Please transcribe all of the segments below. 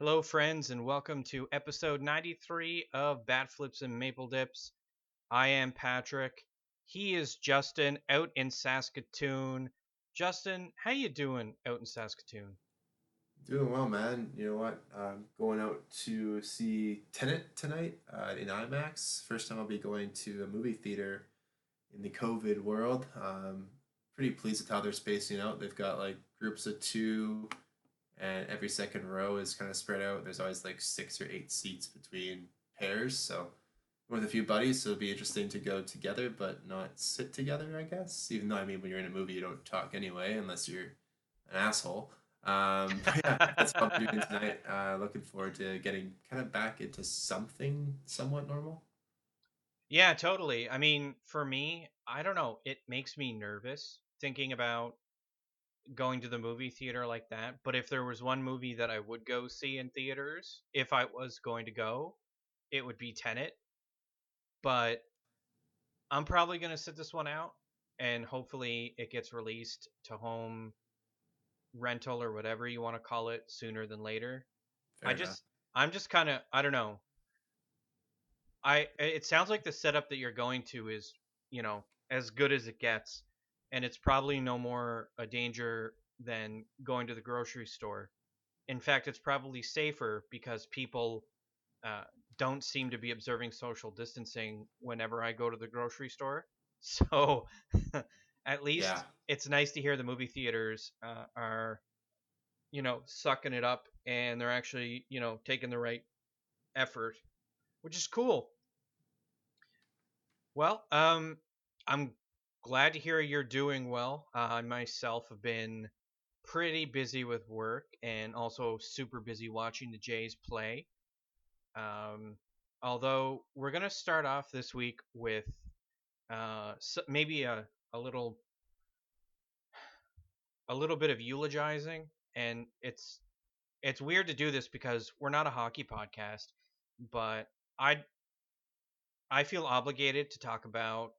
Hello, friends, and welcome to episode 93 of Bat Flips and Maple Dips. I am Patrick. He is Justin out in Saskatoon. Justin, how you doing out in Saskatoon? Doing well, man. You know what? I'm going out to see Tenet tonight uh, in IMAX. First time I'll be going to a movie theater in the COVID world. Um, pretty pleased with how they're spacing out. They've got like groups of two, and every second row is kind of spread out. There's always like six or eight seats between pairs. So with a few buddies, so it'll be interesting to go together, but not sit together. I guess. Even though I mean, when you're in a movie, you don't talk anyway, unless you're an asshole. Um, yeah, that's what I'm doing tonight. Uh, looking forward to getting kind of back into something somewhat normal. Yeah, totally. I mean, for me, I don't know. It makes me nervous thinking about going to the movie theater like that. But if there was one movie that I would go see in theaters, if I was going to go, it would be Tenet. But I'm probably going to sit this one out and hopefully it gets released to home rental or whatever you want to call it sooner than later. Fair I enough. just I'm just kind of I don't know. I it sounds like the setup that you're going to is, you know, as good as it gets and it's probably no more a danger than going to the grocery store. In fact, it's probably safer because people uh, don't seem to be observing social distancing whenever I go to the grocery store. So at Yeah. least it's nice to hear the movie theaters uh, are, you know, sucking it up and they're actually, you know, taking the right effort, which is cool. Well, um, I'm glad to hear you're doing well. Uh, I myself have been pretty busy with work and also super busy watching the Jays play. Um, although we're gonna start off this week with uh, s maybe a, a little a little bit of eulogizing, and it's it's weird to do this because we're not a hockey podcast, but I I feel obligated to talk about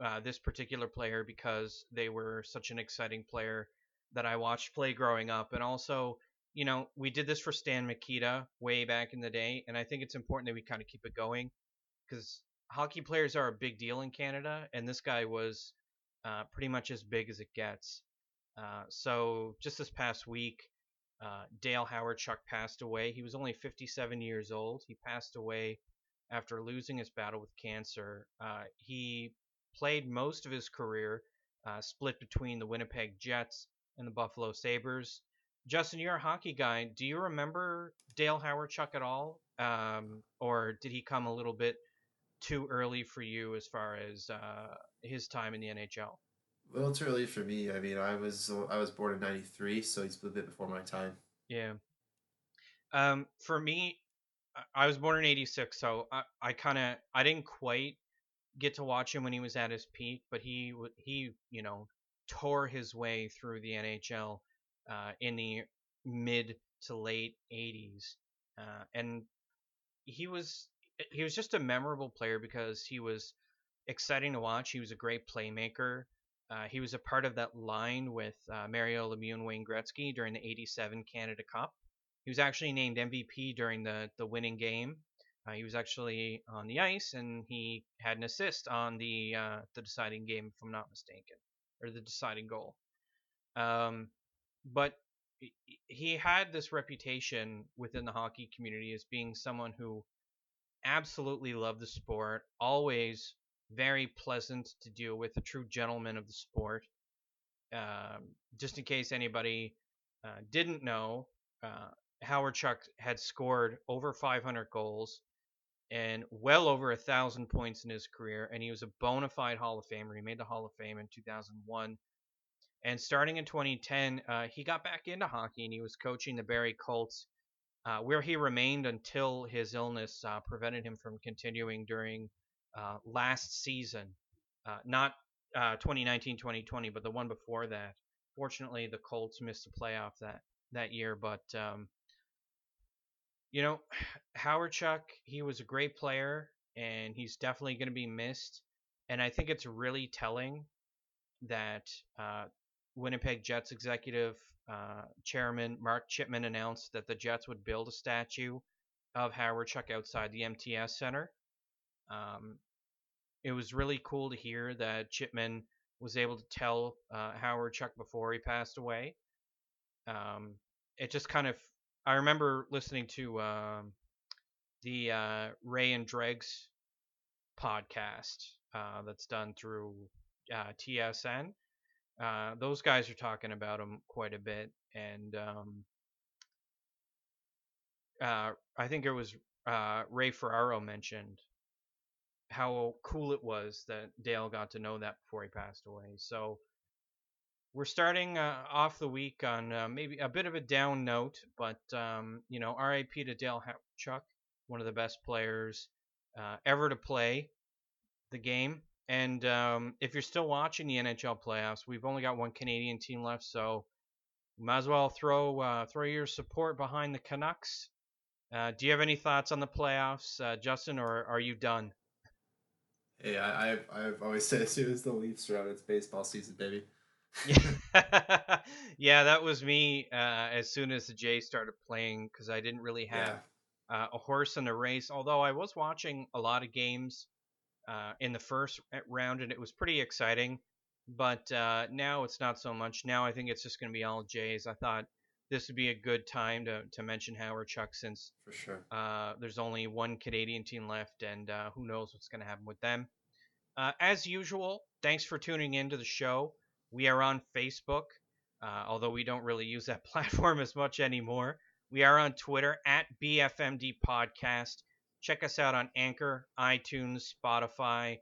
uh, this particular player because they were such an exciting player that I watched play growing up, and also, you know, we did this for Stan Mikita way back in the day, and I think it's important that we kind of keep it going because hockey players are a big deal in Canada, and this guy was uh, pretty much as big as it gets. Uh, so just this past week, uh, Dale Hawerchuk passed away. He was only 57 years old. He passed away after losing his battle with cancer. Uh, he played most of his career uh, split between the Winnipeg Jets and the Buffalo Sabres. Justin, you're a hockey guy. Do you remember Dale Hawerchuk at all? Um, or did he come a little bit too early for you as far as uh, his time in the NHL? A little too early for me. I mean, I was I was born in '93, so he's a bit before my time. Yeah. Um, for me, I I was born in '86, so I, I kind of I didn't quite get to watch him when he was at his peak, but he he you know tore his way through the NHL uh, in the mid to late '80s, uh, and he was he was just a memorable player because he was exciting to watch. He was a great playmaker. Uh, he was a part of that line with uh, Mario Lemieux and Wayne Gretzky during the '87 Canada Cup. He was actually named MVP during the the winning game. Uh, he was actually on the ice and he had an assist on the uh, the deciding game, if I'm not mistaken, or the deciding goal. Um, but he had this reputation within the hockey community as being someone who absolutely loved the sport, always very pleasant to deal with, a true gentleman of the sport. Um, just in case anybody uh, didn't know, uh, Hawerchuk had scored over 500 goals and well over a thousand points in his career, and he was a bona fide Hall of Famer. He made the Hall of Fame in 2001. And starting in 2010, uh, he got back into hockey and he was coaching the Barrie Colts, uh, where he remained until his illness uh, prevented him from continuing during uh, last season. Uh, not 2019-2020, but the one before that. Fortunately, the Colts missed the playoff that that year, but um, you know, Hawerchuk, he was a great player, and he's definitely going to be missed. And I think it's really telling that uh, Winnipeg Jets executive uh, chairman Mark Chipman announced that the Jets would build a statue of Hawerchuk outside the MTS Center. Um, it was really cool to hear that Chipman was able to tell uh, Hawerchuk before he passed away. Um, it just kind of, I remember listening to um, the uh, Ray and Dregs podcast uh, that's done through uh, TSN. Uh, those guys are talking about him quite a bit, and um, uh, I think it was uh, Ray Ferraro mentioned how cool it was that Dale got to know that before he passed away. So we're starting uh, off the week on uh, maybe a bit of a down note, but um, you know, RIP to Dale Chuck, one of the best players uh, ever to play the game. And um, if you're still watching the NHL playoffs, we've only got one Canadian team left, so might as well throw uh, throw your support behind the Canucks. Uh, do you have any thoughts on the playoffs, uh, Justin, or are you done? Hey, I've, I've always said as soon as the Leafs are out, it's baseball season, baby. Yeah, yeah, that was me. Uh, as soon as the Jays started playing, because I didn't really have yeah. uh, a horse in the race. Although I was watching a lot of games uh, in the first round, and it was pretty exciting. But uh, now it's not so much. Now I think it's just going to be all Jays. I thought this would be a good time to, to mention Hawerchuk since for sure uh, there's only one Canadian team left, and uh, who knows what's going to happen with them. Uh, as usual, thanks for tuning in to the show. We are on Facebook, uh, although we don't really use that platform as much anymore. We are on Twitter at BFMD Podcast. Check us out on Anchor, iTunes, Spotify,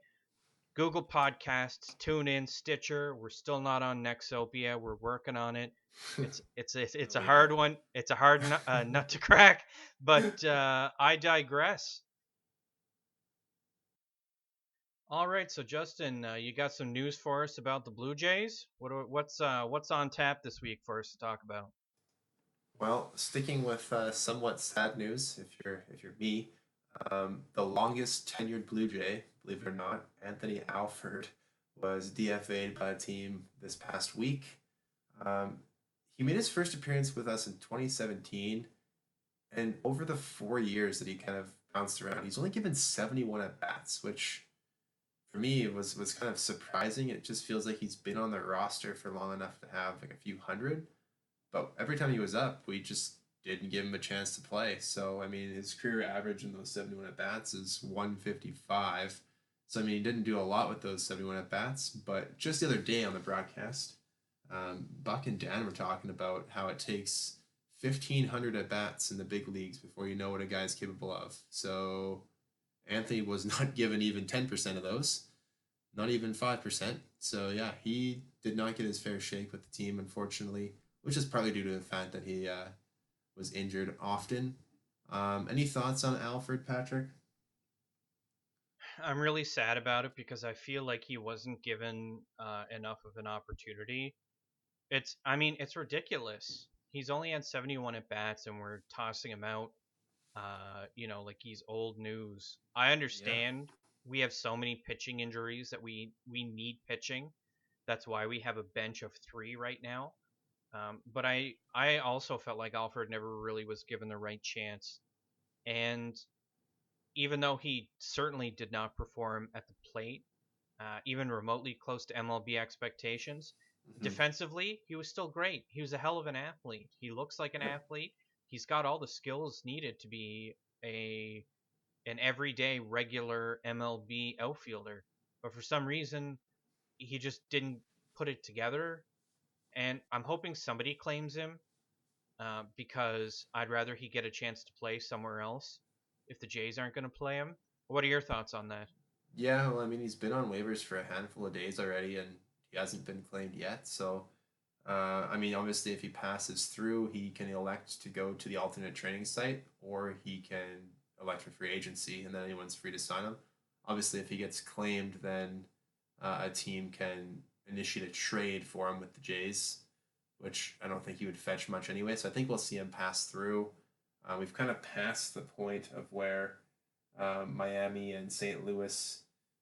Google Podcasts, TuneIn, Stitcher. We're still not on Nexopia. We're working on it. It's it's it's, it's a hard one. It's a hard nut, uh, nut to crack. But uh, I digress. All right, so Justin, uh, you got some news for us about the Blue Jays. What what's uh, what's on tap this week for us to talk about? Well, sticking with uh, somewhat sad news, if you're if you're me, um, the longest tenured Blue Jay, believe it or not, Anthony Alford, was DFA'd by a team this past week. Um, he made his first appearance with us in 2017, and over the four years that he kind of bounced around, he's only given 71 at bats, which for me it was was kind of surprising. It just feels like he's been on the roster for long enough to have like a few hundred, but every time he was up, we just didn't give him a chance to play. So I mean, his career average in those seventy one at bats is one fifty five. So I mean, he didn't do a lot with those seventy one at bats, but just the other day on the broadcast, um, Buck and Dan were talking about how it takes fifteen hundred at bats in the big leagues before you know what a guy's capable of. So Anthony was not given even 10% of those, not even 5%. So, yeah, he did not get his fair shake with the team, unfortunately, which is partly due to the fact that he uh, was injured often. Um, any thoughts on Alford, Patrick? I'm really sad about it because I feel like he wasn't given uh, enough of an opportunity. It's, I mean, it's ridiculous. He's only had 71 at bats, and we're tossing him out uh, you know, like he's old news. I understand yeah. We have so many pitching injuries that we we need pitching. That's why we have a bench of three right now. Um, but I I also felt like Alford never really was given the right chance, and even though he certainly did not perform at the plate, uh, even remotely close to MLB expectations, mm-hmm. defensively he was still great. He was a hell of an athlete. He looks like an athlete he's got all the skills needed to be a an everyday regular MLB outfielder. But for some reason, he just didn't put it together. And I'm hoping somebody claims him uh, because I'd rather he get a chance to play somewhere else if the Jays aren't going to play him. What are your thoughts on that? Yeah, well, I mean, he's been on waivers for a handful of days already, and he hasn't been claimed yet. So uh, I mean, obviously, if he passes through, he can elect to go to the alternate training site, or he can elect for free agency, and then anyone's free to sign him. Obviously, if he gets claimed, then uh, a team can initiate a trade for him with the Jays, which I don't think he would fetch much anyway. So I think we'll see him pass through. Uh, we've kind of passed the point of where um, Miami and St. Louis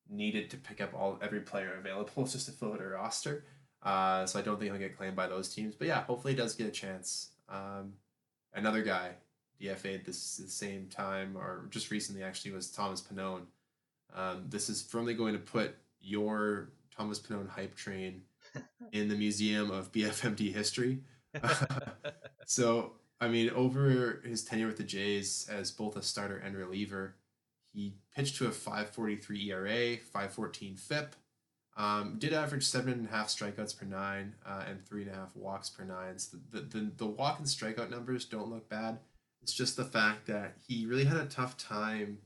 needed to pick up all every player available just to fill out a roster. Uh, so I don't think he'll get claimed by those teams. But yeah, hopefully he does get a chance. Um, another guy DFA'd this the same time or just recently actually was Thomas Pannone. Um, this is firmly going to put your Thomas Pannone hype train in the Museum of BFMD history. so, I mean, over his tenure with the Jays as both a starter and reliever, he pitched to a 543 ERA, 514 FIP, um, did average seven and a half strikeouts per nine uh, and three and a half walks per nine. So the, the, the walk and strikeout numbers don't look bad. It's just the fact that he really had a tough time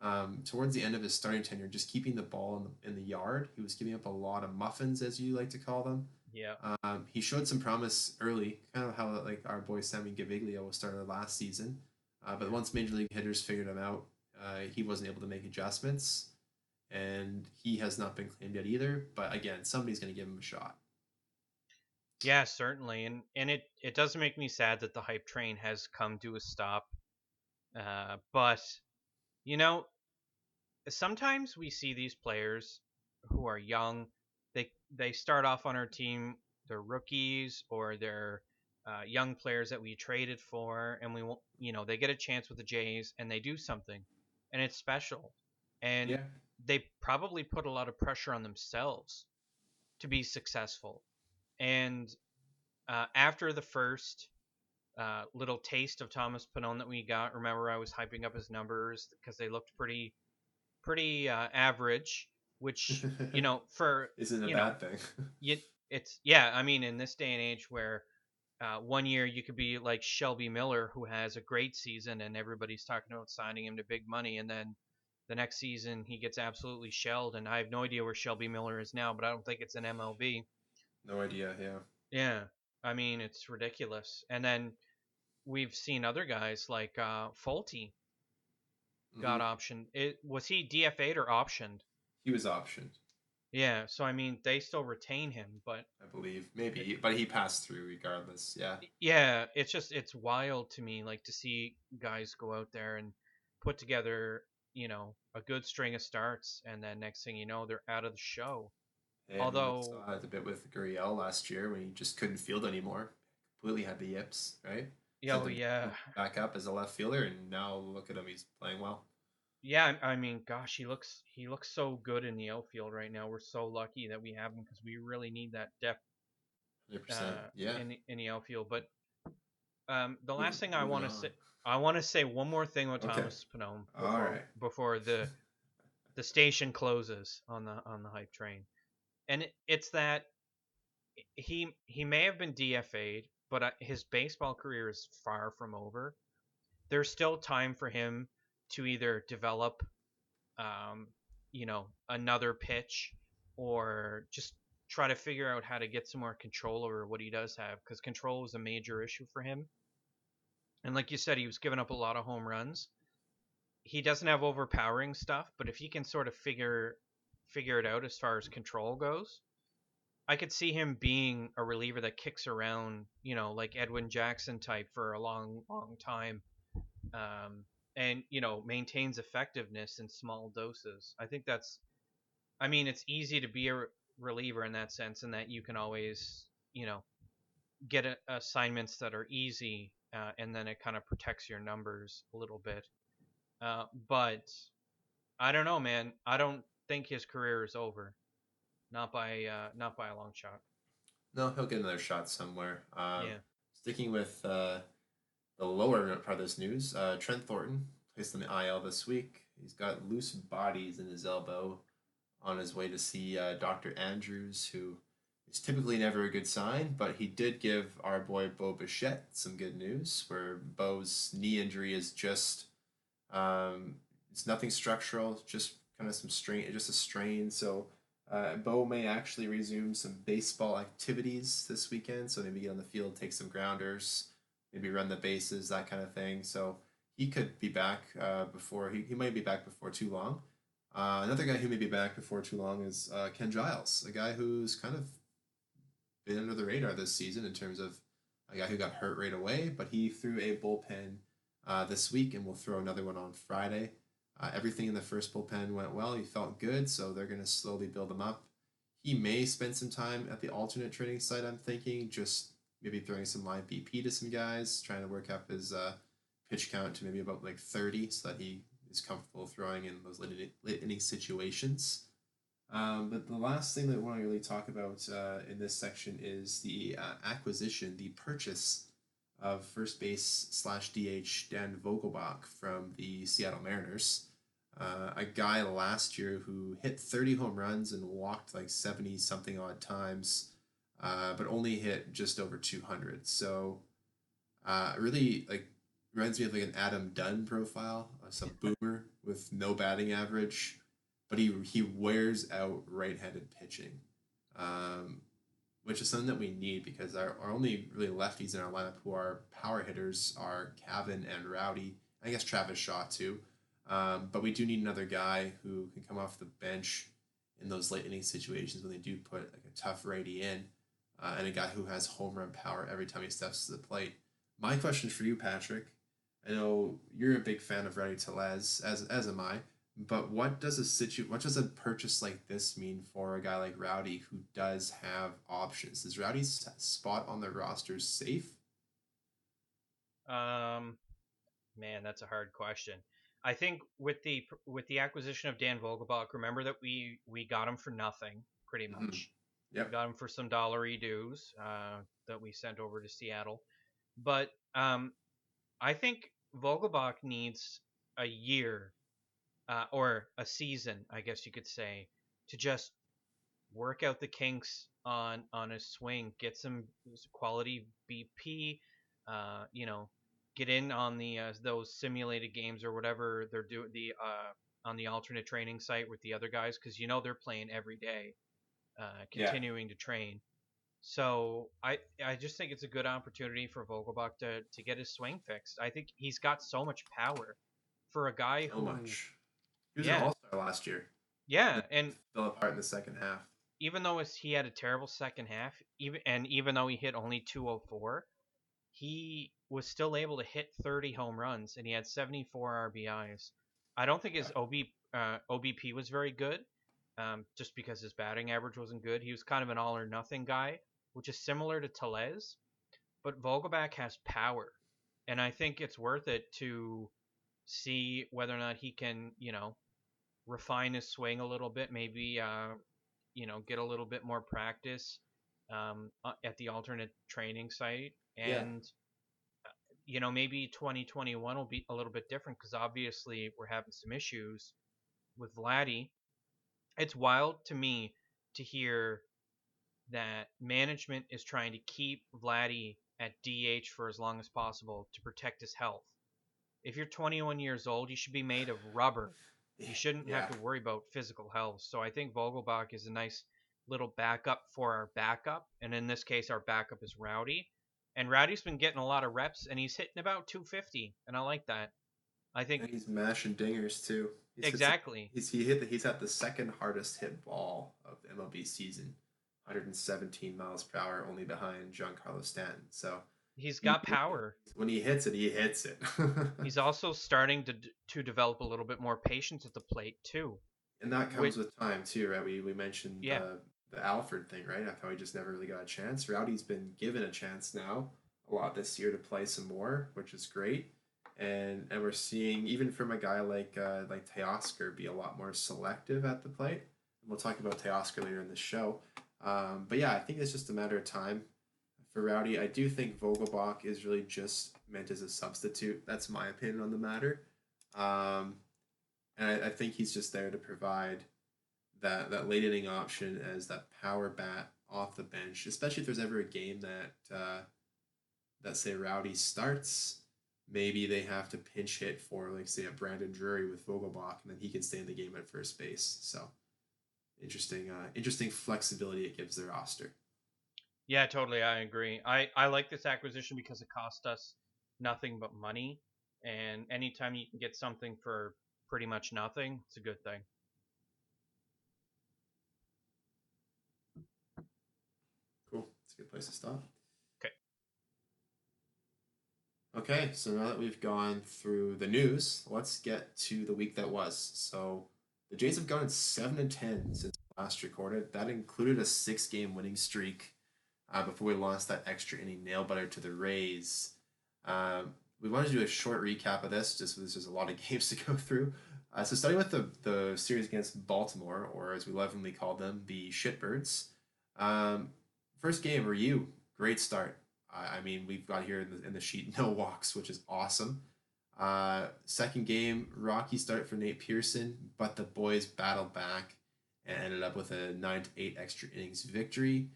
um, towards the end of his starting tenure just keeping the ball in the, in the yard. He was giving up a lot of muffins, as you like to call them. Yeah. Um, he showed some promise early, kind of how like our boy Sammy Gaviglio was started last season. Uh, but once major league hitters figured him out, uh, he wasn't able to make adjustments and he has not been claimed yet either. But again, somebody's going to give him a shot. Yeah, certainly, and and it it does make me sad that the hype train has come to a stop. Uh, but you know, sometimes we see these players who are young. They they start off on our team. They're rookies or they're uh, young players that we traded for, and we you know they get a chance with the Jays and they do something, and it's special. And yeah they probably put a lot of pressure on themselves to be successful. And uh, after the first uh, little taste of Thomas Pannone that we got, remember I was hyping up his numbers because they looked pretty, pretty uh, average. Which you know, for isn't a bad know, thing. you, it's yeah. I mean, in this day and age where uh, one year you could be like Shelby Miller, who has a great season, and everybody's talking about signing him to big money, and then the next season he gets absolutely shelled, and I have no idea where Shelby Miller is now, but I don't think it's an MLB. No idea. Yeah. Yeah, I mean it's ridiculous. And then we've seen other guys like uh, Folty got mm-hmm. optioned. It was he DFA'd or optioned? He was optioned. Yeah, so I mean they still retain him, but I believe maybe, but he passed through regardless. Yeah. Yeah, it's just it's wild to me like to see guys go out there and put together you know a good string of starts, and then next thing you know, they're out of the show. And Although saw it a bit with Gurriel last year when he just couldn't field anymore, completely had the yips, right? Yeah, oh, yeah. Back up as a left fielder, and now look at him; he's playing well. Yeah, I mean, gosh, he looks he looks so good in the outfield right now. We're so lucky that we have him because we really need that depth. Uh, yeah. In, in the outfield, but um, the last thing I want to say, I want to say one more thing with okay. Thomas Pannone before, All right. before the the station closes on the on the hype train, and it, it's that he he may have been DFA'd, but uh, his baseball career is far from over. There's still time for him to either develop, um, you know, another pitch, or just try to figure out how to get some more control over what he does have, because control was a major issue for him and like you said, he was giving up a lot of home runs. He doesn't have overpowering stuff, but if he can sort of figure figure it out as far as control goes, I could see him being a reliever that kicks around, you know, like Edwin Jackson type for a long, long time, um, and you know maintains effectiveness in small doses. I think that's, I mean, it's easy to be a reliever in that sense, in that you can always, you know, get a, assignments that are easy uh, and then it kind of protects your numbers a little bit. Uh, but I don't know, man. I don't think his career is over. Not by uh, not by a long shot. No, he'll get another shot somewhere. Um, yeah. Sticking with uh, the lower part of this news, uh, Trent Thornton placed on the IL this week. He's got loose bodies in his elbow on his way to see uh, Dr. Andrews, who is typically never a good sign, but he did give our boy Bo Bichette some good news, where Bo's knee injury is just um, it's nothing structural, just kind of some strain, just a strain. So uh, Bo may actually resume some baseball activities this weekend. So maybe get on the field, take some grounders, maybe run the bases, that kind of thing. So he could be back uh, before he, he might be back before too long. Uh, another guy who may be back before too long is uh, Ken Giles, a guy who's kind of been under the radar this season in terms of a guy who got hurt right away, but he threw a bullpen uh, this week and will throw another one on Friday. Uh, everything in the first bullpen went well. He felt good, so they're going to slowly build him up. he may spend some time at the alternate training site. I'm thinking just maybe throwing some live BP to some guys, trying to work up his uh, pitch count to maybe about like 30 so that he is comfortable throwing in those late, late inning situations. Um, but the last thing that I want to really talk about uh, in this section is the uh, acquisition, the purchase of first base slash DH Dan Vogelbach from the Seattle Mariners. Uh, a guy last year who hit 30 home runs and walked like 70 something odd times, uh, but only hit just over 200. So, uh, really like reminds me of like an Adam Dunn profile, uh, some boomer with no batting average, but he he wears out right-handed pitching, um, which is something that we need because our, our only really lefties in our lineup who are power hitters are Cavan and Rowdy. I guess Travis Shaw too. Um, but we do need another guy who can come off the bench in those late inning situations when they do put like a tough righty in, uh, and a guy who has home run power every time he steps to the plate. My question for you, Patrick, I know you're a big fan of Rowdy Tellez, as as am I. But what does a situ what does a purchase like this mean for a guy like Rowdy who does have options? Is Rowdy's spot on the roster safe? Um, man, that's a hard question. I think with the with the acquisition of Dan Vogelbach, remember that we we got him for nothing, pretty much. Mm-hmm. We got him for some dollary dues uh, that we sent over to Seattle, but um, I think Vogelbach needs a year uh, or a season, I guess you could say, to just work out the kinks on on his swing, get some quality BP, uh, you know, get in on the uh, those simulated games or whatever they're doing the uh, on the alternate training site with the other guys because you know they're playing every day, uh, continuing yeah. to train. So I I just think it's a good opportunity for Vogelbach to to get his swing fixed. I think he's got so much power for a guy so who much. He was yeah. an All Star last year. Yeah, and fell apart in the second half. Even though he had a terrible second half, even and even though he hit only 204, he was still able to hit 30 home runs and he had 74 RBIs. I don't think his OB uh, OBP was very good, um, just because his batting average wasn't good. He was kind of an all or nothing guy, which is similar to Tellez, but Vogelbach has power, and I think it's worth it to see whether or not he can, you know, refine his swing a little bit, maybe, uh, you know, get a little bit more practice um, at the alternate training site, and yeah. You know, maybe 2021 will be a little bit different because obviously we're having some issues with Vladdy. It's wild to me to hear that management is trying to keep Vladdy at DH for as long as possible to protect his health. If you're 21 years old, you should be made of rubber. You shouldn't yeah. have to worry about physical health. So I think Vogelbach is a nice little backup for our backup, and in this case, our backup is Rowdy. And Rowdy's been getting a lot of reps, and he's hitting about 250, and I like that. I think and he's mashing dingers too. He's exactly. he's he hit the, he's at the second hardest hit ball of the MLB season. 117 miles per hour, only behind Giancarlo Stanton. So he's got he, power. When he hits it, he hits it. he's also starting to to develop a little bit more patience at the plate too. And that comes with, with time too, right? We we mentioned yeah. the, the Alford thing, right? I thought he just never really got a chance. Rowdy's been given a chance now a lot this year to play some more, which is great. And and we're seeing even from a guy like uh, like Teoscar be a lot more selective at the plate. And we'll talk about Teoscar later in the show. Um, but yeah, I think it's just a matter of time for Rowdy. I do think Vogelbach is really just meant as a substitute. That's my opinion on the matter. Um, and I, I, think he's just there to provide that that late inning option as that power bat off the bench, especially if there's ever a game that uh, that say Rowdy starts. Maybe they have to pinch hit for like say a Brandon Drury with Vogelbach, and then he can stay in the game at first base. So interesting uh, interesting flexibility it gives their roster. Yeah, totally. I agree. I, I like this acquisition because it cost us nothing but money. And anytime you can get something for pretty much nothing, it's a good thing. Cool. It's a good place to stop. Okay. Okay, so now that we've gone through the news, let's get to the week that was. So the Jays have gone 7 and 10 since last recorded. That included a six game winning streak uh, before we lost that extra inning nail biter to the Rays. Um, we wanted to do a short recap of this, just because there's a lot of games to go through. Uh, so starting with the, the series against Baltimore, or as we lovingly call them, the Shitbirds. Um, first game, Ryu, great start. I, I mean, we've got here in the, in the sheet no walks, which is awesome. Uh, second game, rocky start for Nate Pearson, but the boys battled back and ended up with a 9 to 8 extra innings victory.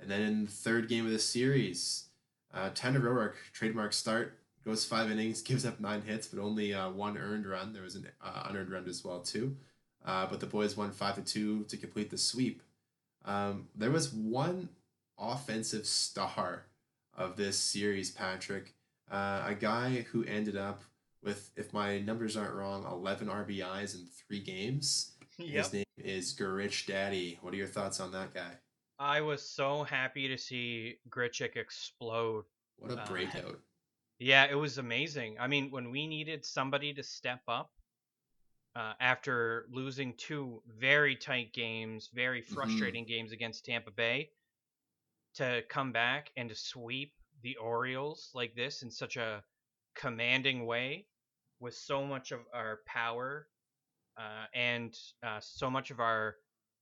And then in the third game of the series, uh, Tanner Roark, trademark start, goes five innings, gives up nine hits, but only uh, one earned run. There was an uh, unearned run as well too. Uh, but the boys won five to two to complete the sweep. Um, there was one offensive star of this series, Patrick, uh, a guy who ended up with, if my numbers aren't wrong, eleven RBIs in three games. Yep. His name is Grich Daddy. What are your thoughts on that guy? I was so happy to see Grichuk explode. What a uh, breakout. Uh, yeah, it was amazing. I mean, when we needed somebody to step up uh, after losing two very tight games, very mm-hmm. frustrating mm-hmm. games against Tampa Bay, to come back and to sweep the Orioles like this in such a commanding way with so much of our power uh, and uh, so much of our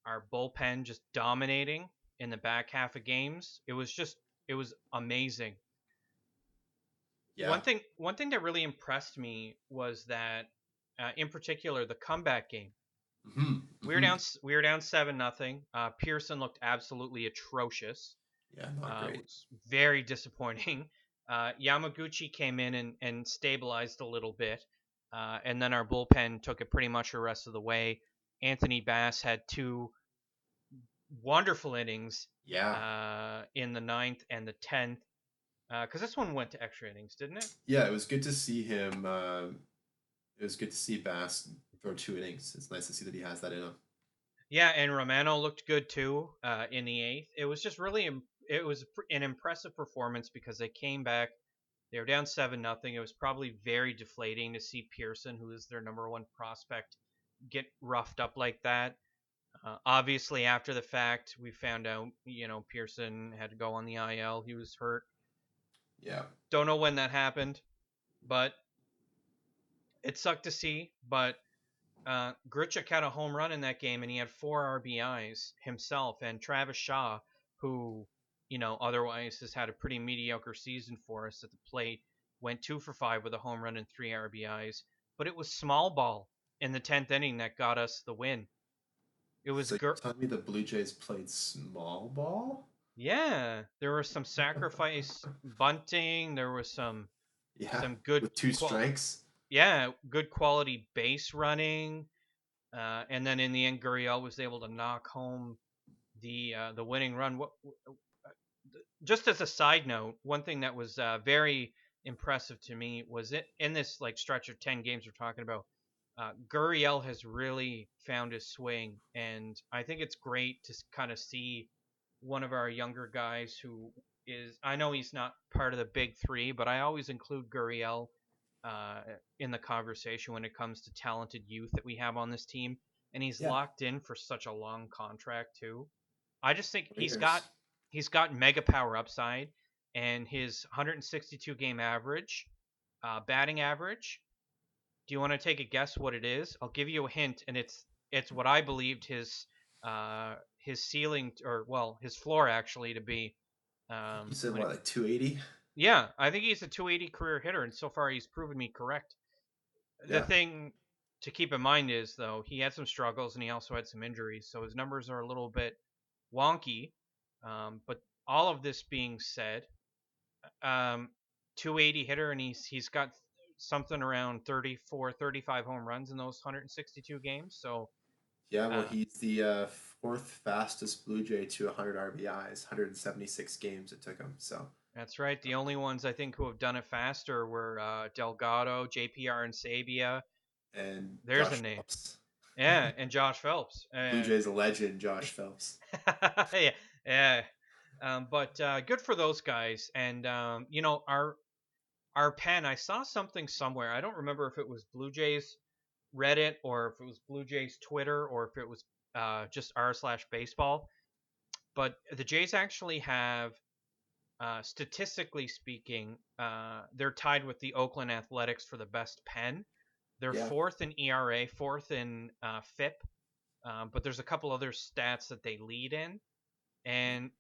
our bullpen just dominating in the back half of games. It was just it was amazing. Yeah. One thing one thing that really impressed me was that uh, in particular the comeback game. Mm-hmm. Mm-hmm. We were down we were down seven nothing. Uh, Pearson looked absolutely atrocious. Yeah, not uh, great. very disappointing. Uh, Yamaguchi came in and, and stabilized a little bit, uh, and then our bullpen took it pretty much the rest of the way. Anthony Bass had two wonderful innings. Yeah. Uh, in the ninth and the tenth, because uh, this one went to extra innings, didn't it? Yeah, it was good to see him. Uh, it was good to see Bass throw two innings. It's nice to see that he has that in him. Yeah, and Romano looked good too uh, in the eighth. It was just really, it was an impressive performance because they came back. They were down seven nothing. It was probably very deflating to see Pearson, who is their number one prospect, get roughed up like that. Uh, obviously, after the fact, we found out, you know, Pearson had to go on the IL. He was hurt. Yeah. Don't know when that happened, but it sucked to see. But uh, Grichuk had a home run in that game, and he had four RBIs himself. And Travis Shaw, who, you know, otherwise has had a pretty mediocre season for us at the plate, went two for five with a home run and three RBIs. But it was small ball in the 10th inning that got us the win. It was. So gr- telling me the Blue Jays played small ball? Yeah, there was some sacrifice bunting. There was some yeah some good with two qual- strikes. Yeah, good quality base running, uh, and then in the end, Gurriel was able to knock home the uh, the winning run. What, just as a side note, one thing that was uh, very impressive to me was it in this like stretch of ten games we're talking about uh, Gurriel has really found his swing, and I think it's great to kind of see one of our younger guys who is. I know he's not part of the big three, but I always include Gurriel uh, in the conversation when it comes to talented youth that we have on this team, and he's yeah. locked in for such a long contract too. I just think he's got he's got mega power upside, and his 162 game average, uh, batting average, do you want to take a guess what it is? I'll give you a hint, and it's it's what I believed his uh, his ceiling or well his floor actually to be. Um, you said what, like 280? Yeah, I think he's a 280 career hitter, and so far he's proven me correct. Yeah. The thing to keep in mind is though he had some struggles and he also had some injuries, so his numbers are a little bit wonky. Um, but all of this being said, um, 280 hitter, and he's he's got something around 34, 35 home runs in those 162 games. So yeah, well, uh, he's the uh, fourth fastest Blue Jay to 100 RBIs, 176 games it took him. So that's right. The only ones I think who have done it faster were uh, Delgado, and Sabia. and there's Josh a name. Phelps. Yeah, and Josh Phelps. Blue Jays a legend, Josh Phelps. yeah, yeah. Um, but uh, good for those guys. And um, you know, our our pen, I saw something somewhere. I don't remember if it was Blue Jays Reddit or if it was Blue Jays Twitter or if it was uh, just r slash baseball. But the Jays actually have, uh, statistically speaking, uh, they're tied with the Oakland Athletics for the best pen. They're Yeah. fourth in ERA, fourth in uh, FIP, um, but there's a couple other stats that they lead in, and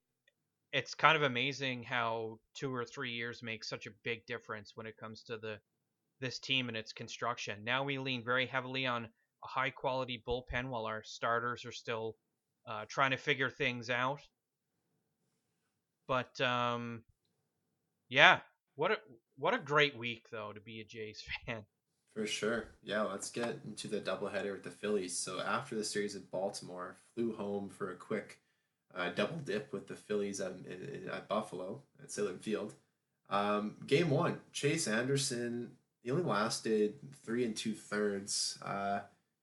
it's kind of amazing how two or three years make such a big difference when it comes to the this team and its construction. Now we lean very heavily on a high quality bullpen while our starters are still uh, trying to figure things out. But um, yeah, what a what a great week though to be a Jays fan. For sure. Yeah, let's get into the doubleheader with the Phillies. So after the series at Baltimore, flew home for a quick uh, double dip with the Phillies at, in, in, at Buffalo at Sahlen Field. Um, game one, Chase Anderson. He only lasted three and two thirds. Uh,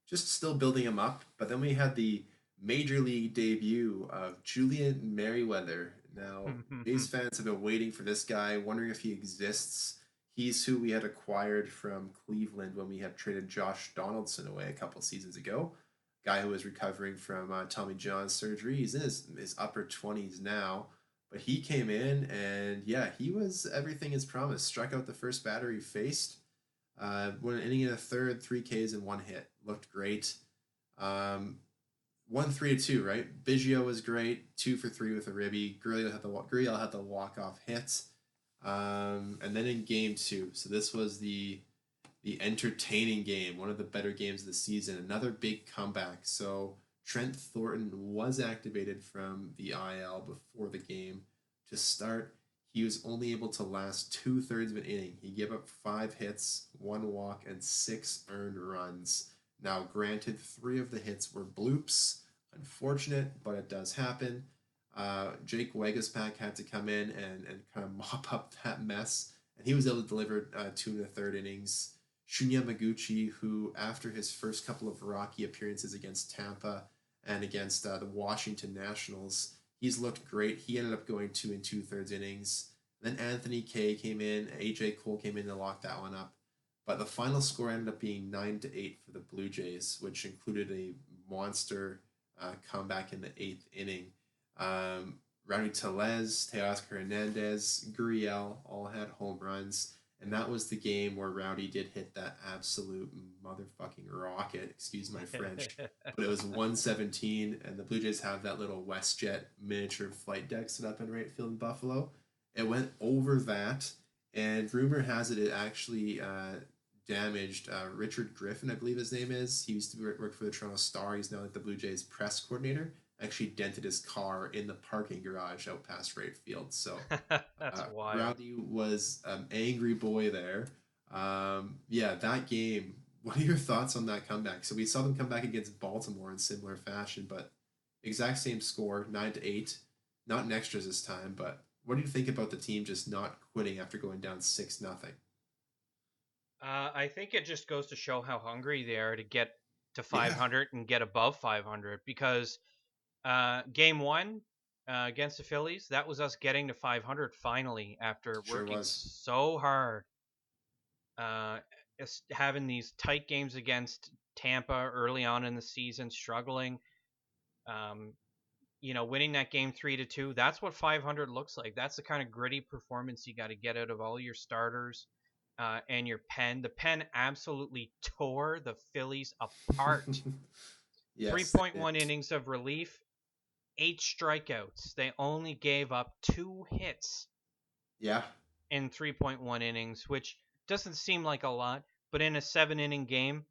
just still building him up. But then we had the major league debut of Julian Merryweather. Now, Jays fans have been waiting for this guy, wondering if he exists. He's who we had acquired from Cleveland when we had traded Josh Donaldson away a couple seasons ago. Guy who was recovering from uh, Tommy John surgery. He's in his, his upper 20s now. But he came in and, yeah, he was everything as promised. Struck out the first batter he faced. Uh, won an inning in a third, three Ks and one hit. Looked great. Um, one three to two, right? Biggio was great, two for three with a ribby. Gurriel had the Gurriel had the walk off hit, um, and then in game two, so this was the the entertaining game, one of the better games of the season. Another big comeback. So Trent Thornton was activated from the IL before the game to start. He was only able to last two thirds of an inning. He gave up five hits, one walk, and six earned runs. Now, granted, three of the hits were bloops. Unfortunate, but it does happen. Uh, Jake Waguespack had to come in and, and kind of mop up that mess, and he was able to deliver uh, two and a third innings. Shun Yamaguchi, who after his first couple of rocky appearances against Tampa and against uh, the Washington Nationals, he's looked great. He ended up going two and two thirds innings. Then Anthony Kay came in, AJ Cole came in to lock that one up. But the final score ended up being nine to eight for the Blue Jays, which included a monster uh, comeback in the eighth inning. Um, Rowdy Tellez, Teoscar Hernandez, Gurriel all had home runs. And that was the game where Rowdy did hit that absolute motherfucking rocket, excuse my French. but it was 117, and the Blue Jays have that little WestJet miniature flight deck set up in right field in Buffalo. It went over that, and rumor has it it actually uh, damaged uh, Richard Griffin, I believe his name is. He used to work for the Toronto Star. He's now like the Blue Jays press coordinator. Actually dented his car in the parking garage out past right field. So That's uh, wild. Rowdy was an angry boy there. Um, yeah, that game. What are your thoughts on that comeback? So we saw them come back against Baltimore in similar fashion, but exact same score, nine to eight. Not in extras this time, but what do you think about the team just not quitting after going down six nothing? Uh, I think it just goes to show how hungry they are to get to 500 and get above 500 because uh, game one uh, against the Phillies, that was us getting to 500 finally after Sure working was. so hard. Uh, having these tight games against Tampa early on in the season, struggling. Um, you know, winning that game three to two. That's what 500 looks like. That's the kind of gritty performance you got to get out of all your starters uh, and your pen. The pen absolutely tore the Phillies apart. yes, 3.1 innings of relief, eight strikeouts. They only gave up two hits Yeah, in 3.1 innings, which doesn't seem like a lot, but in a seven inning game,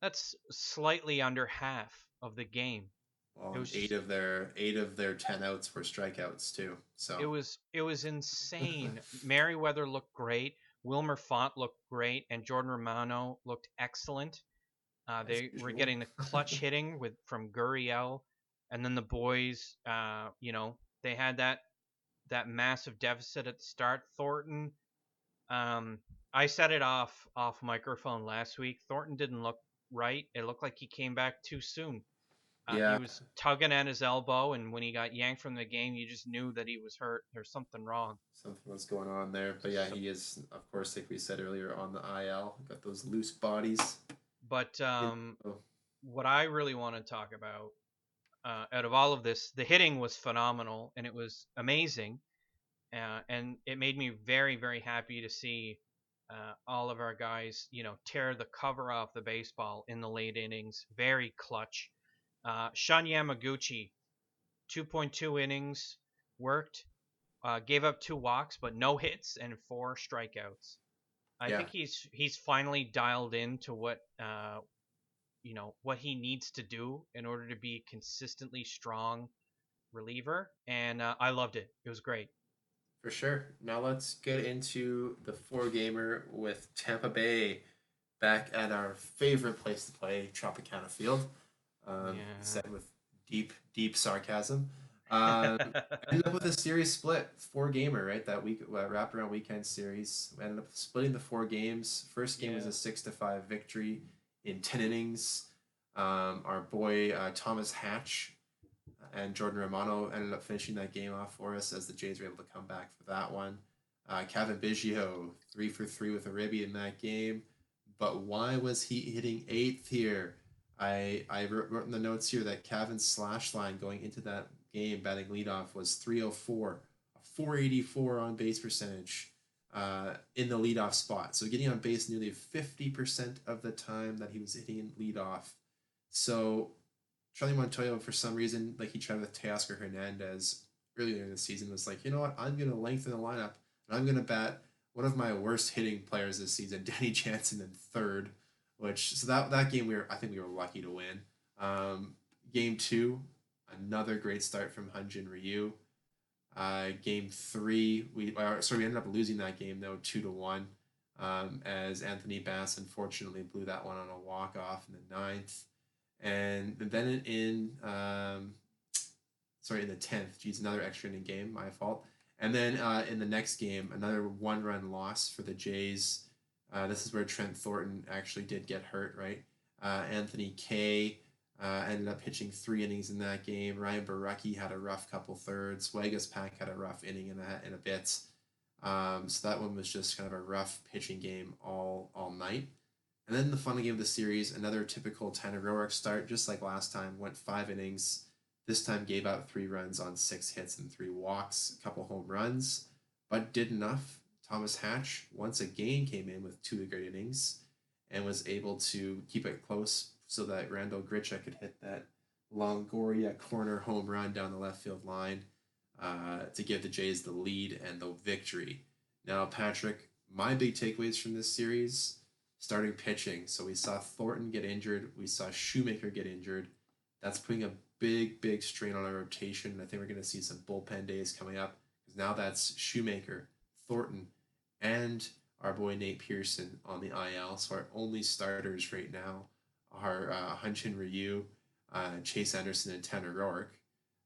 that's slightly under half of the game. well, It was eight of their eight of their ten outs were strikeouts too. So It was it was insane. Merryweather looked great. Wilmer Font looked great, and Jordan Romano looked excellent. Uh, they were getting the clutch hitting with from Gurriel, and then the boys. Uh, you know, they had that that massive deficit at the start. Thornton. Um, I set it off off microphone last week. Thornton didn't look right. It looked like he came back too soon. Uh, Yeah. He was tugging at his elbow, and when he got yanked from the game, you just knew that he was hurt. There's something wrong. something was going on there. But yeah, he is, of course, like we said earlier, on the IL. Got those loose bodies. But um, Oh. what I really want to talk about uh, out of all of this, the hitting was phenomenal and it was amazing, uh, and it made me very very happy to see uh, all of our guys, you know, tear the cover off the baseball in the late innings. Very clutch. Uh, Shun Yamaguchi, 2.2 innings, worked, uh, gave up two walks, but no hits and four strikeouts. I Yeah, think he's he's finally dialed into what uh, you know what he needs to do in order to be consistently strong reliever, and uh, I loved it. It was great. for sure. Now let's get into the four gamer with Tampa Bay back at our favorite place to play, Tropicana Field. Um, Yeah. said with deep, deep sarcasm. Um, ended up with a series split, four gamer, right? That week, uh, wraparound weekend series. We ended up splitting the four games. First game was a six to five victory in ten innings. Um, our boy uh, Thomas Hatch and Jordan Romano ended up finishing that game off for us as the Jays were able to come back for that one. Uh, Cavan Biggio three for three with a ribby in that game, but why was he hitting eighth here? I I wrote wrote in the notes here that Cavan's slash line going into that game batting leadoff was 304, a 484 on base percentage uh, in the leadoff spot. So getting on base nearly 50% of the time that he was hitting leadoff. So Charlie Montoyo, for some reason, like he tried with Teoscar Hernandez earlier in the season, was like, you know what, I'm going to lengthen the lineup and I'm going to bat one of my worst hitting players this season, Danny Jansen, in third. Which so that that game we were I think we were lucky to win. Um, game two, another great start from Hyun Jin Ryu. Uh, game three, we uh, sorry we ended up losing that game though two to one, um, as Anthony Bass unfortunately blew that one on a walk off in the ninth, and then in um, sorry in the tenth, geez another extra inning game, my fault. And then uh, in the next game, another one run loss for the Jays. Uh, this is where Trent Thornton actually did get hurt, right? Uh, Anthony Kay uh, ended up pitching three innings in that game. Ryan Borucki had a rough couple thirds. Waguespack had a rough inning in a, in a bit. Um, so that one was just kind of a rough pitching game all all night. And then the final game of the series, another typical Tanner Roark start, just like last time, went five innings. This time gave out three runs on six hits and three walks, a couple home runs, but did enough. Thomas Hatch once again came in with two great innings and was able to keep it close so that Randal Grichuk could hit that Longoria corner home run down the left field line uh, to give the Jays the lead and the victory. Now, Patrick, my big takeaways from this series starting pitching. So we saw Thornton get injured, we saw Shoemaker get injured. That's putting a big, big strain on our rotation. I think we're going to see some bullpen days coming up because now that's Shoemaker, Thornton, and our boy Nate Pearson on the IL. So our only starters right now are uh, Ryu, uh, Chase Anderson, and Tanner Roark.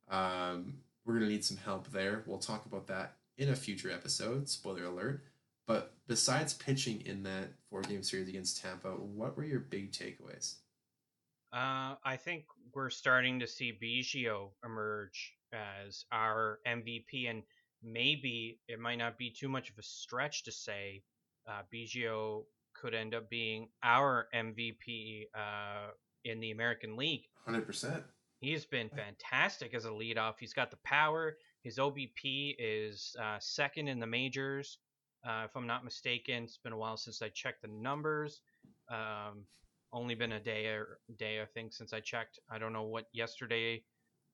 Um, we're going to need some help there. We'll talk about that in a future episode. Spoiler alert. But besides pitching in that four game series against Tampa, what were your big takeaways? Uh, I think we're starting to see Biggio emerge as our MVP, and maybe it might not be too much of a stretch to say uh, Biggio could end up being our MVP uh, in the American League. 100%. He's been fantastic as a leadoff. He's got the power. His OBP is uh, second in the majors. Uh, if I'm not mistaken, it's been a while since I checked the numbers. Um, only been a day or day I think since I checked. I don't know what yesterday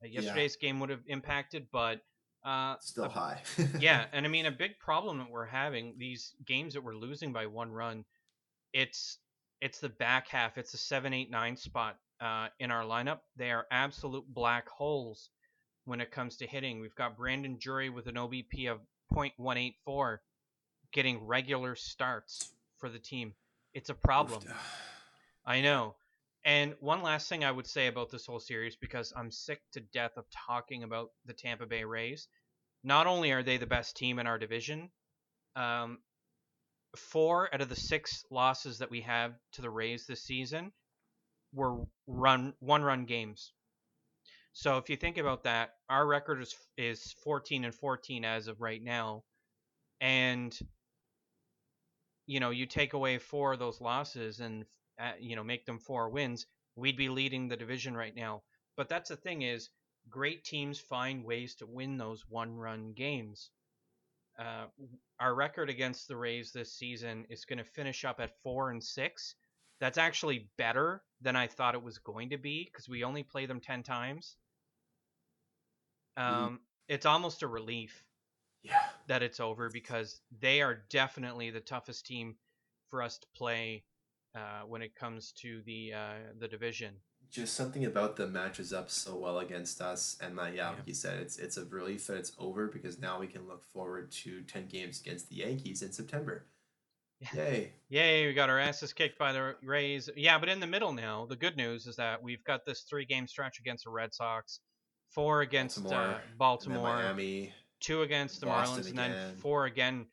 uh, Yeah. yesterday's game would have impacted, but uh, Still a- high. yeah, and I mean a big problem that we're having these games that we're losing by one run. It's it's the back half. It's the seven, eight, nine spot uh, in our lineup. They are absolute black holes when it comes to hitting. We've got Brandon Drury with an OBP of .184 getting regular starts for the team. It's a problem. I know. And one last thing I would say about this whole series, because I'm sick to death of talking about the Tampa Bay Rays. Not only are they the best team in our division, um, four out of the six losses that we have to the Rays this season were run one run games. So if you think about that, our record is is 14 and 14 as of right now, and you know you take away four of those losses and uh, you know make them four wins, we'd be leading the division right now. But that's the thing is, great teams find ways to win those one-run games. Uh, our record against the Rays this season is going to finish up at four and six. That's actually better than I thought it was going to be because we only play them ten times. Um, It's almost a relief Yeah. that it's over because they are definitely the toughest team for us to play uh, when it comes to the uh, the division. Just something about them matches up so well against us, and like yeah, Yeah. like you said, it's it's a relief that it's over because now we can look forward to ten games against the Yankees in September. Yay! Yay, we got our asses kicked by the Rays. Yeah, but in the middle now, the good news is that we've got this three game stretch against the Red Sox, four against Baltimore, uh, Baltimore, Miami. two against the Boston Marlins, and then four again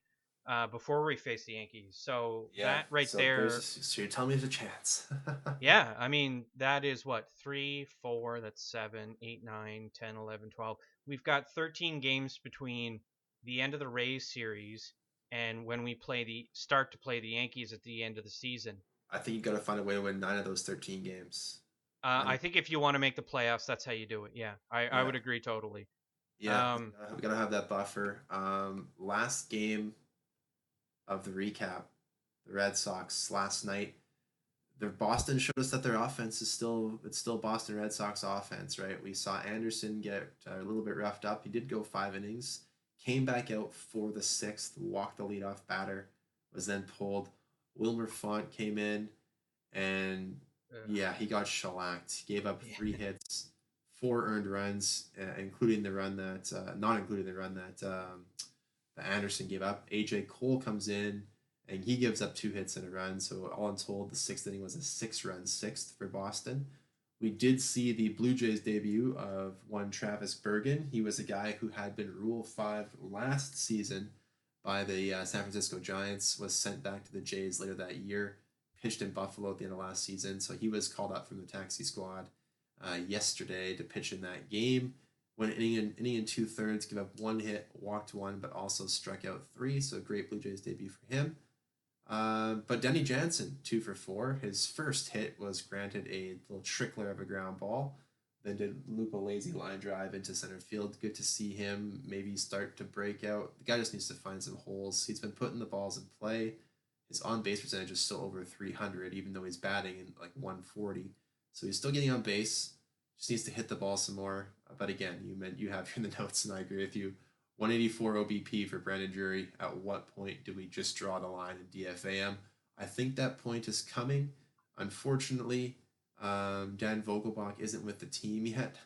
uh, before we face the Yankees. So that right so there. so you're telling me there's a chance. Yeah, I mean, that is what, three, four, that's seven, eight, nine, 10, 11, 12. We've got 13 games between the end of the Rays series and when we play the start to play the Yankees at the end of the season. I think you've got to find a way to win nine of those thirteen games. Uh, I think if you want to make the playoffs, that's how you do it. Yeah, I, I would agree totally. Yeah, Um, uh, we gotta have that buffer. Um, last game of the recap, the Red Sox last night. The Boston showed us that their offense is still it's still Boston Red Sox offense, right? We saw Anderson get uh, a little bit roughed up. He did go five innings, came back out for the sixth, walked the leadoff batter, was then pulled. Wilmer Font came in, and yeah, he got shellacked. Gave up three hits, four earned runs, uh, including the run that, uh, not including the run that um, that Anderson gave up. AJ Cole comes in and he gives up two hits and a run. So all in told, the sixth inning was a six-run sixth for Boston. We did see the Blue Jays debut of one Travis Bergen. He was a guy who had been Rule Five last season by the uh, San Francisco Giants. Was sent back to the Jays later that year. Pitched in Buffalo at the end of last season, so he was called up from the taxi squad uh, yesterday to pitch in that game. Went inning and inning and two thirds, give up one hit, walked one, but also struck out three. So great Blue Jays debut for him. Uh, but Danny Jansen, two for four. His first hit was granted a little trickler of a ground ball, then did loop a lazy line drive into center field. Good to see him maybe start to break out. The guy just needs to find some holes. He's been putting the balls in play. His on base percentage is still over 300, even though he's batting in like 140. So he's still getting on base. Just needs to hit the ball some more. But again, you meant you have here in the notes, and I agree with you. 184 OBP for Brandon Drury. At what point do we just draw the line in DFAM? I think that point is coming. Unfortunately, um, Dan Vogelbach isn't with the team yet,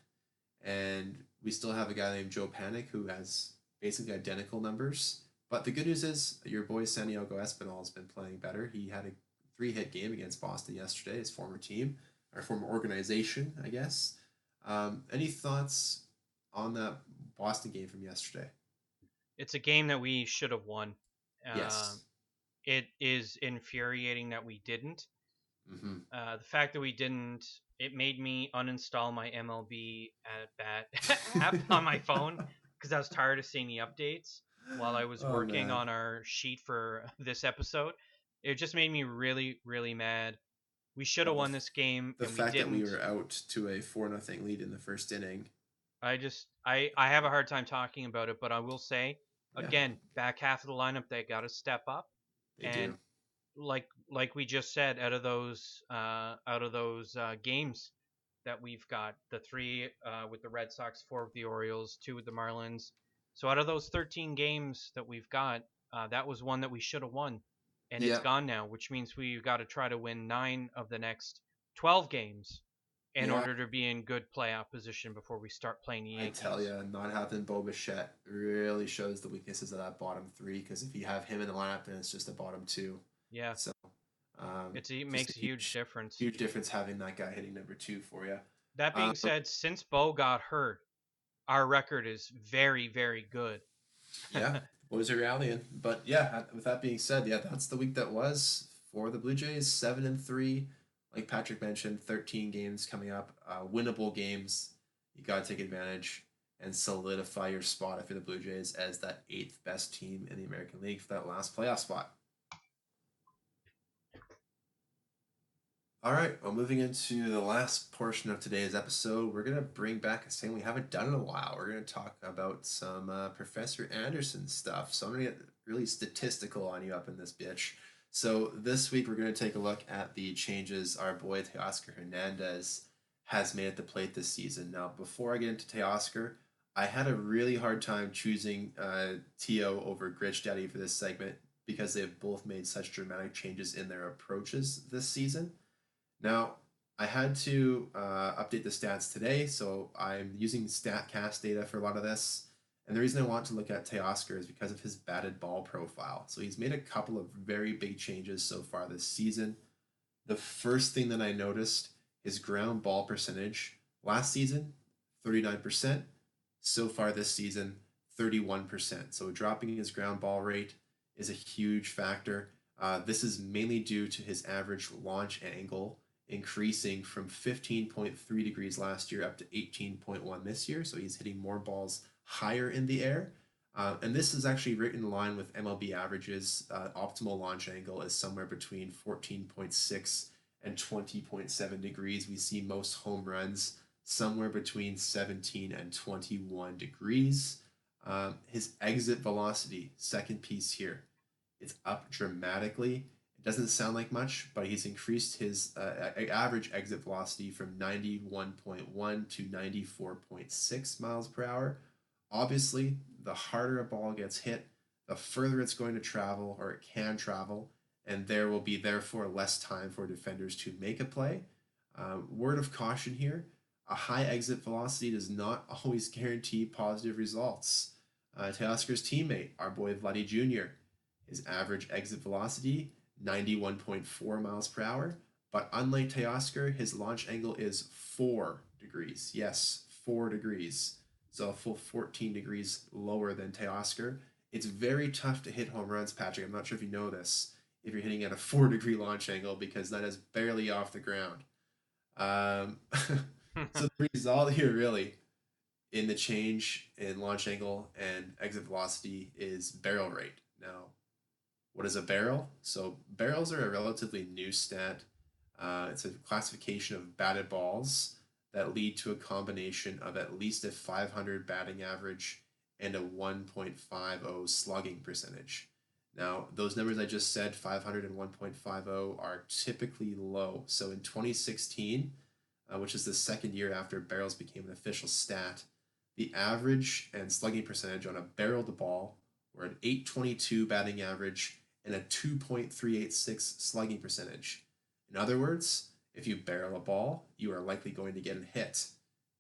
and we still have a guy named Joe Panik who has basically identical numbers. But the good news is your boy Santiago Espinal has been playing better. He had a three-hit game against Boston yesterday, his former team or former organization, I guess. Um, any thoughts on that Boston game from yesterday? It's a game that we should have won. Yes. Um, it is infuriating that we didn't. Mm-hmm. Uh, the fact that we didn't, it made me uninstall my MLB at bat app on my phone because I was tired of seeing the updates while I was Oh, working man. on our sheet for this episode. It just made me really, really mad. We should have won this game. The fact we that we were out to a four nothing lead in the first inning. I just, I, I have a hard time talking about it, but I will say Yeah. again, back half of the lineup, they got to step up. They and do. like like we just said, out of those uh, out of those uh, games that we've got, the three uh, with the Red Sox, four with the Orioles, two with the Marlins. So out of those 13 games that we've got, uh, that was one that we should have won, and Yeah. it's gone now, which means we've got to try to win nine of the next 12 games in Yeah. order to be in good playoff position before we start playing the I tell you, not having Bo Bichette really shows the weaknesses of that bottom three. Because if you have him in the lineup, then it's just a bottom two. Yeah, So um, it's, it makes a a huge difference. huge difference having that guy hitting number two for you. That being Um, said, since Bo got hurt, our record is very, very good. Yeah, boys are rallying. But yeah, with that being said, yeah, that's the week that was for the Blue Jays. Seven and three, like Patrick mentioned, thirteen games coming up, uh, winnable games. You got to take advantage and solidify your spot if you're the Blue Jays as that eighth best team in the American League for that last playoff spot. All right, well, moving into the last portion of today's episode, we're going to bring back a thing we haven't done in a while. We're going to talk about some uh, Professor Anderson stuff. So I'm going to get really statistical on you up in this bitch. So this week, we're going to take a look at the changes our boy Teoscar Hernandez has made at the plate this season. Now, before I get into Teoscar, I had a really hard time choosing uh, Tio over Gritch Daddy for this segment because they've both made such dramatic changes in their approaches this season. Now, I had to uh, update the stats today, so I'm using StatCast data for a lot of this. And the reason I want to look at Teoscar is because of his batted ball profile. So he's made a couple of very big changes so far this season. The first thing that I noticed is ground ball percentage. Last season, 39%. So far this season, 31%. So dropping his ground ball rate is a huge factor. Uh, this is mainly due to his average launch angle increasing from 15.3 degrees last year up to 18.1 this year. So he's hitting more balls higher in the air. Uh, and this is actually right in line with MLB averages. Uh, optimal launch angle is somewhere between 14.6 and 20.7 degrees. We see most home runs somewhere between 17 and 21 degrees. Um, his exit velocity, second piece here, it's up dramatically doesn't sound like much, but he's increased his uh, average exit velocity from 91.1 to 94.6 miles per hour. Obviously, the harder a ball gets hit, the further it's going to travel or it can travel, and there will be therefore less time for defenders to make a play. Uh, word of caution here a high exit velocity does not always guarantee positive results. Uh, Teoscar's teammate, our boy Vladdy Jr., his average exit velocity 91.4 miles per hour. But unlike Teoscar, his launch angle is 4 degrees. Yes, 4 degrees. So a full 14 degrees lower than Teoscar. It's very tough to hit home runs, Patrick. I'm not sure if you know this, if you're hitting at a 4 degree launch angle, because that is barely off the ground. Um, so the result here, really, in the change in launch angle and exit velocity is barrel rate. Now, what is a barrel? So barrels are a relatively new stat. Uh, it's a classification of batted balls that lead to a combination of at least a 500 batting average and a 1.50 slugging percentage. Now, those numbers I just said, 500 and 1.50, are typically low. So in 2016, uh, which is the second year after barrels became an official stat, the average and slugging percentage on a barreled ball were an 822 batting average and a 2.386 slugging percentage. In other words, if you barrel a ball, you are likely going to get a hit.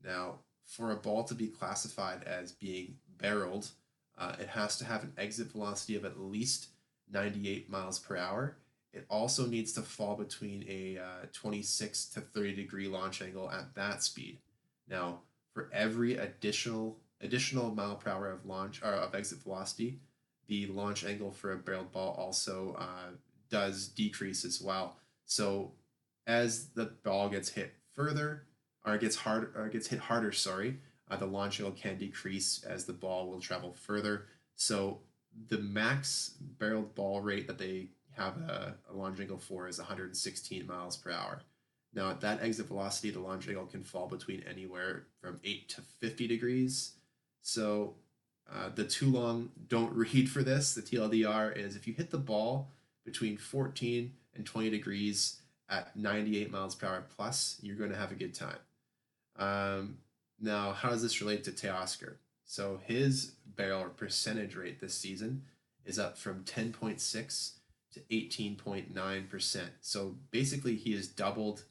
Now, for a ball to be classified as being barreled, uh, it has to have an exit velocity of at least 98 miles per hour. It also needs to fall between a uh, 26 to 30 degree launch angle at that speed. Now, for every additional additional mile per hour of launch or of exit velocity, the launch angle for a barreled ball also uh, does decrease as well. So as the ball gets hit further, or gets hard, or gets hit harder, sorry, uh, the launch angle can decrease as the ball will travel further. So the max barreled ball rate that they have a, a launch angle for is 116 miles per hour. Now at that exit velocity, the launch angle can fall between anywhere from 8 to 50 degrees. So uh, the too long don't read for this, the TLDR, is if you hit the ball between 14 and 20 degrees at 98 miles per hour plus, you're going to have a good time. Um, now, how does this relate to Teoscar? So his barrel percentage rate this season is up from 10.6 to 18.9%. So basically, he has doubled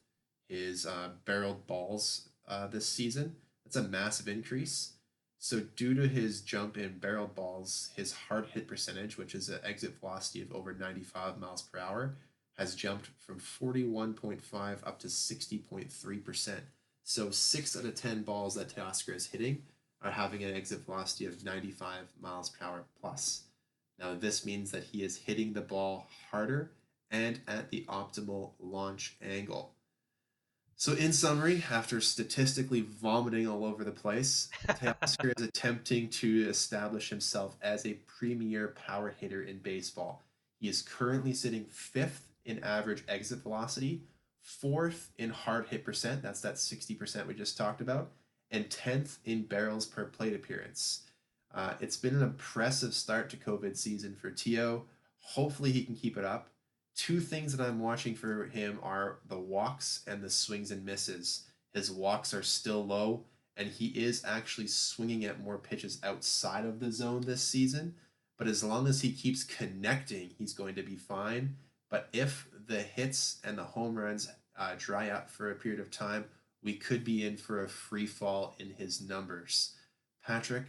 his uh, barreled balls uh, this season. That's a massive increase. So due to his jump in barrel balls, his hard hit percentage, which is an exit velocity of over 95 miles per hour, has jumped from 41.5 up to 60.3%. So six out of 10 balls that Teoscar is hitting are having an exit velocity of 95 miles per hour plus. Now this means that he is hitting the ball harder and at the optimal launch angle. So, in summary, after statistically vomiting all over the place, Teoscar is attempting to establish himself as a premier power hitter in baseball. He is currently sitting fifth in average exit velocity, fourth in hard hit percent. That's that 60% we just talked about. And 10th in barrels per plate appearance. Uh, it's been an impressive start to COVID season for Tio. Hopefully, he can keep it up. Two things that I'm watching for him are the walks and the swings and misses. His walks are still low, and he is actually swinging at more pitches outside of the zone this season. But as long as he keeps connecting, he's going to be fine. But if the hits and the home runs uh, dry up for a period of time, we could be in for a free fall in his numbers. Patrick,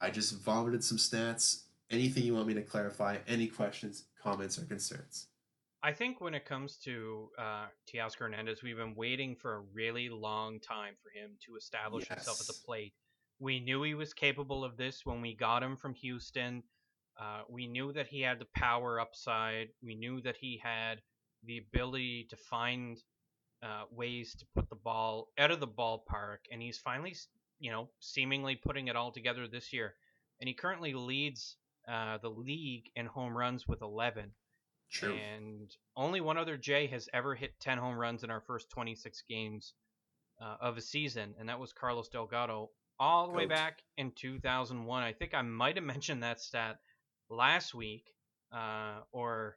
I just vomited some stats. Anything you want me to clarify? Any questions, comments, or concerns? I think when it comes to uh, Teoscar Hernandez, we've been waiting for a really long time for him to establish yes. himself at the plate. We knew he was capable of this when we got him from Houston. Uh, we knew that he had the power upside. We knew that he had the ability to find uh, ways to put the ball out of the ballpark, and he's finally, you know, seemingly putting it all together this year. And he currently leads uh, the league in home runs with 11. True. And only one other J has ever hit 10 home runs in our first 26 games uh, of a season, and that was Carlos Delgado all the Goat. way back in 2001. I think I might have mentioned that stat last week uh, or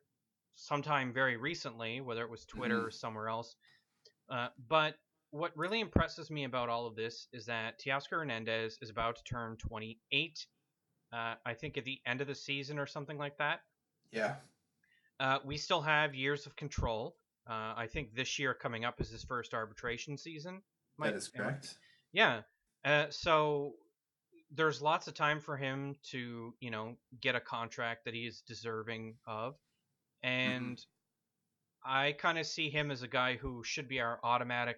sometime very recently, whether it was Twitter mm-hmm. or somewhere else. Uh, but what really impresses me about all of this is that Teoscar Hernandez is about to turn 28. Uh, I think at the end of the season or something like that. Yeah. Uh, we still have years of control. Uh, I think this year coming up is his first arbitration season. Might, that is correct. yeah. Uh, so there's lots of time for him to, you know, get a contract that he is deserving of. Mm-hmm. And mm-hmm. I kind of see him as a guy who should be our automatic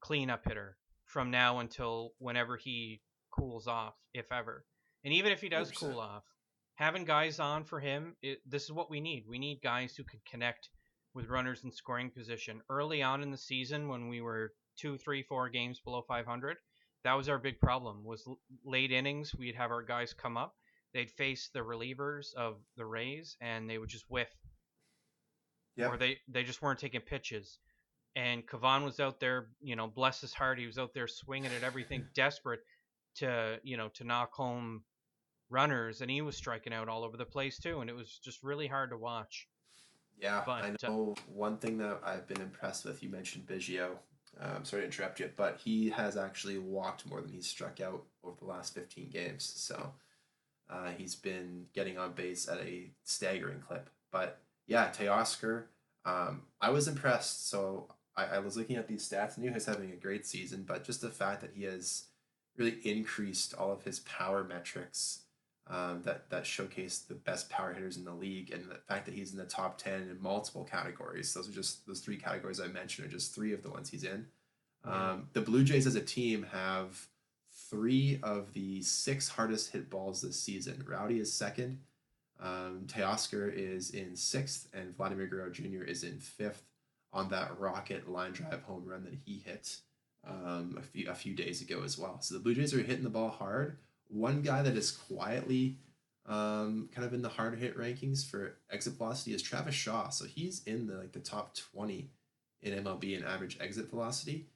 cleanup hitter from now until whenever he cools off, if ever. And even if he does 100%. cool off, having guys on for him, it, this is what we need. We need guys who can connect with runners in scoring position. Early on in the season, when we were two, three, four games below 500, that was our big problem. Was late innings, we'd have our guys come up, they'd face the relievers of the Rays, and they would just whiff. Yeah. Or they they just weren't taking pitches. And Cavan was out there, you know, bless his heart, he was out there swinging at everything, desperate to, you know, to knock home runners, and he was striking out all over the place too, and it was just really hard to watch. Yeah, but, I uh know uh, one thing that I've been impressed with. You mentioned Biggio. I'm um, sorry to interrupt you, but he has actually walked more than he's struck out over the last 15 games. So uh, he's been getting on base at a staggering clip. But yeah, Teoscar, um, I was impressed. So I, I was looking at these stats and he was having a great season, but just the fact that he has really increased all of his power metrics um, that that showcase the best power hitters in the league, and the fact that he's in the top ten in multiple categories. Those are just those three categories I mentioned are just three of the ones he's in. Um, the Blue Jays as a team have three of the six hardest hit balls this season. Rowdy is second. Um, Teoscar is in sixth, and Vladimir Guerrero Jr. is in fifth on that rocket line drive home run that he hit um, a few a few days ago as well. So the Blue Jays are hitting the ball hard one guy that is quietly um, kind of in the hard hit rankings for exit velocity is Travis Shaw. So he's in the like the top twenty in MLB in average exit velocity.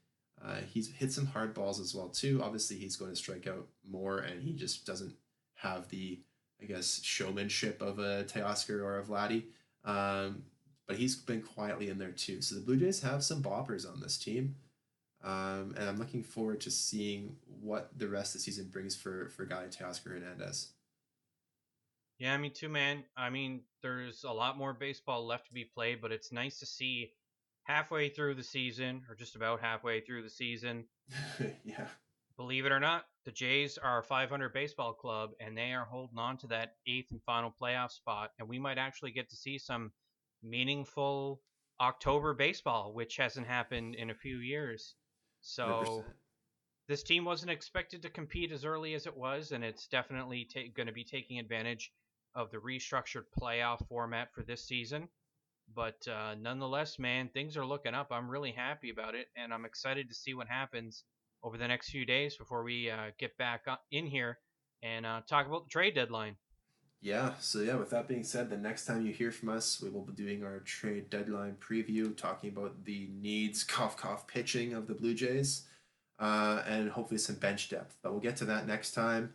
Uh, he's hit some hard balls as well too. Obviously, he's going to strike out more, and he just doesn't have the I guess showmanship of a Teoscar or a Vladdy. Um, but he's been quietly in there too. So the Blue Jays have some boppers on this team. Um, and I'm looking forward to seeing what the rest of the season brings for for guy Teoscar Hernandez. Yeah, me too, man. I mean, there's a lot more baseball left to be played, but it's nice to see halfway through the season, or just about halfway through the season. yeah. Believe it or not, the Jays are a 500 baseball club, and they are holding on to that eighth and final playoff spot. And we might actually get to see some meaningful October baseball, which hasn't happened in a few years. So 100%. this team wasn't expected to compete as early as it was, and it's definitely ta- going to be taking advantage of the restructured playoff format for this season. But uh, nonetheless, man, things are looking up. I'm really happy about it, and I'm excited to see what happens over the next few days before we uh, get back in here and uh, talk about the trade deadline. Yeah, so yeah, with that being said, the next time you hear from us, we will be doing our trade deadline preview, talking about the needs, cough, cough pitching of the Blue Jays, uh, and hopefully some bench depth. But we'll get to that next time.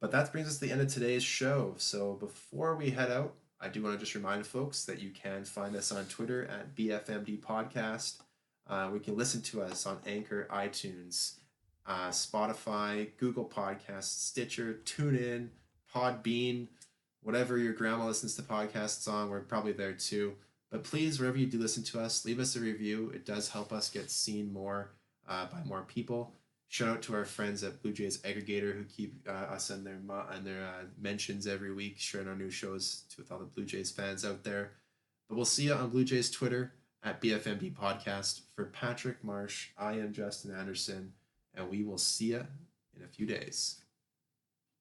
But that brings us to the end of today's show. So before we head out, I do want to just remind folks that you can find us on Twitter at BFMD Podcast. Uh, we can listen to us on Anchor, iTunes, uh, Spotify, Google Podcasts, Stitcher, TuneIn, Podbean whatever your grandma listens to podcasts on, we're probably there too. But please, wherever you do listen to us, leave us a review. It does help us get seen more uh, by more people. Shout out to our friends at Blue Jays Aggregator who keep uh, us in their and their uh, mentions every week, sharing our new shows to, with all the Blue Jays fans out there. But we'll see you on Blue Jays Twitter at BFMD Podcast. For Patrick Marsh, I am Justin Anderson, and we will see you in a few days.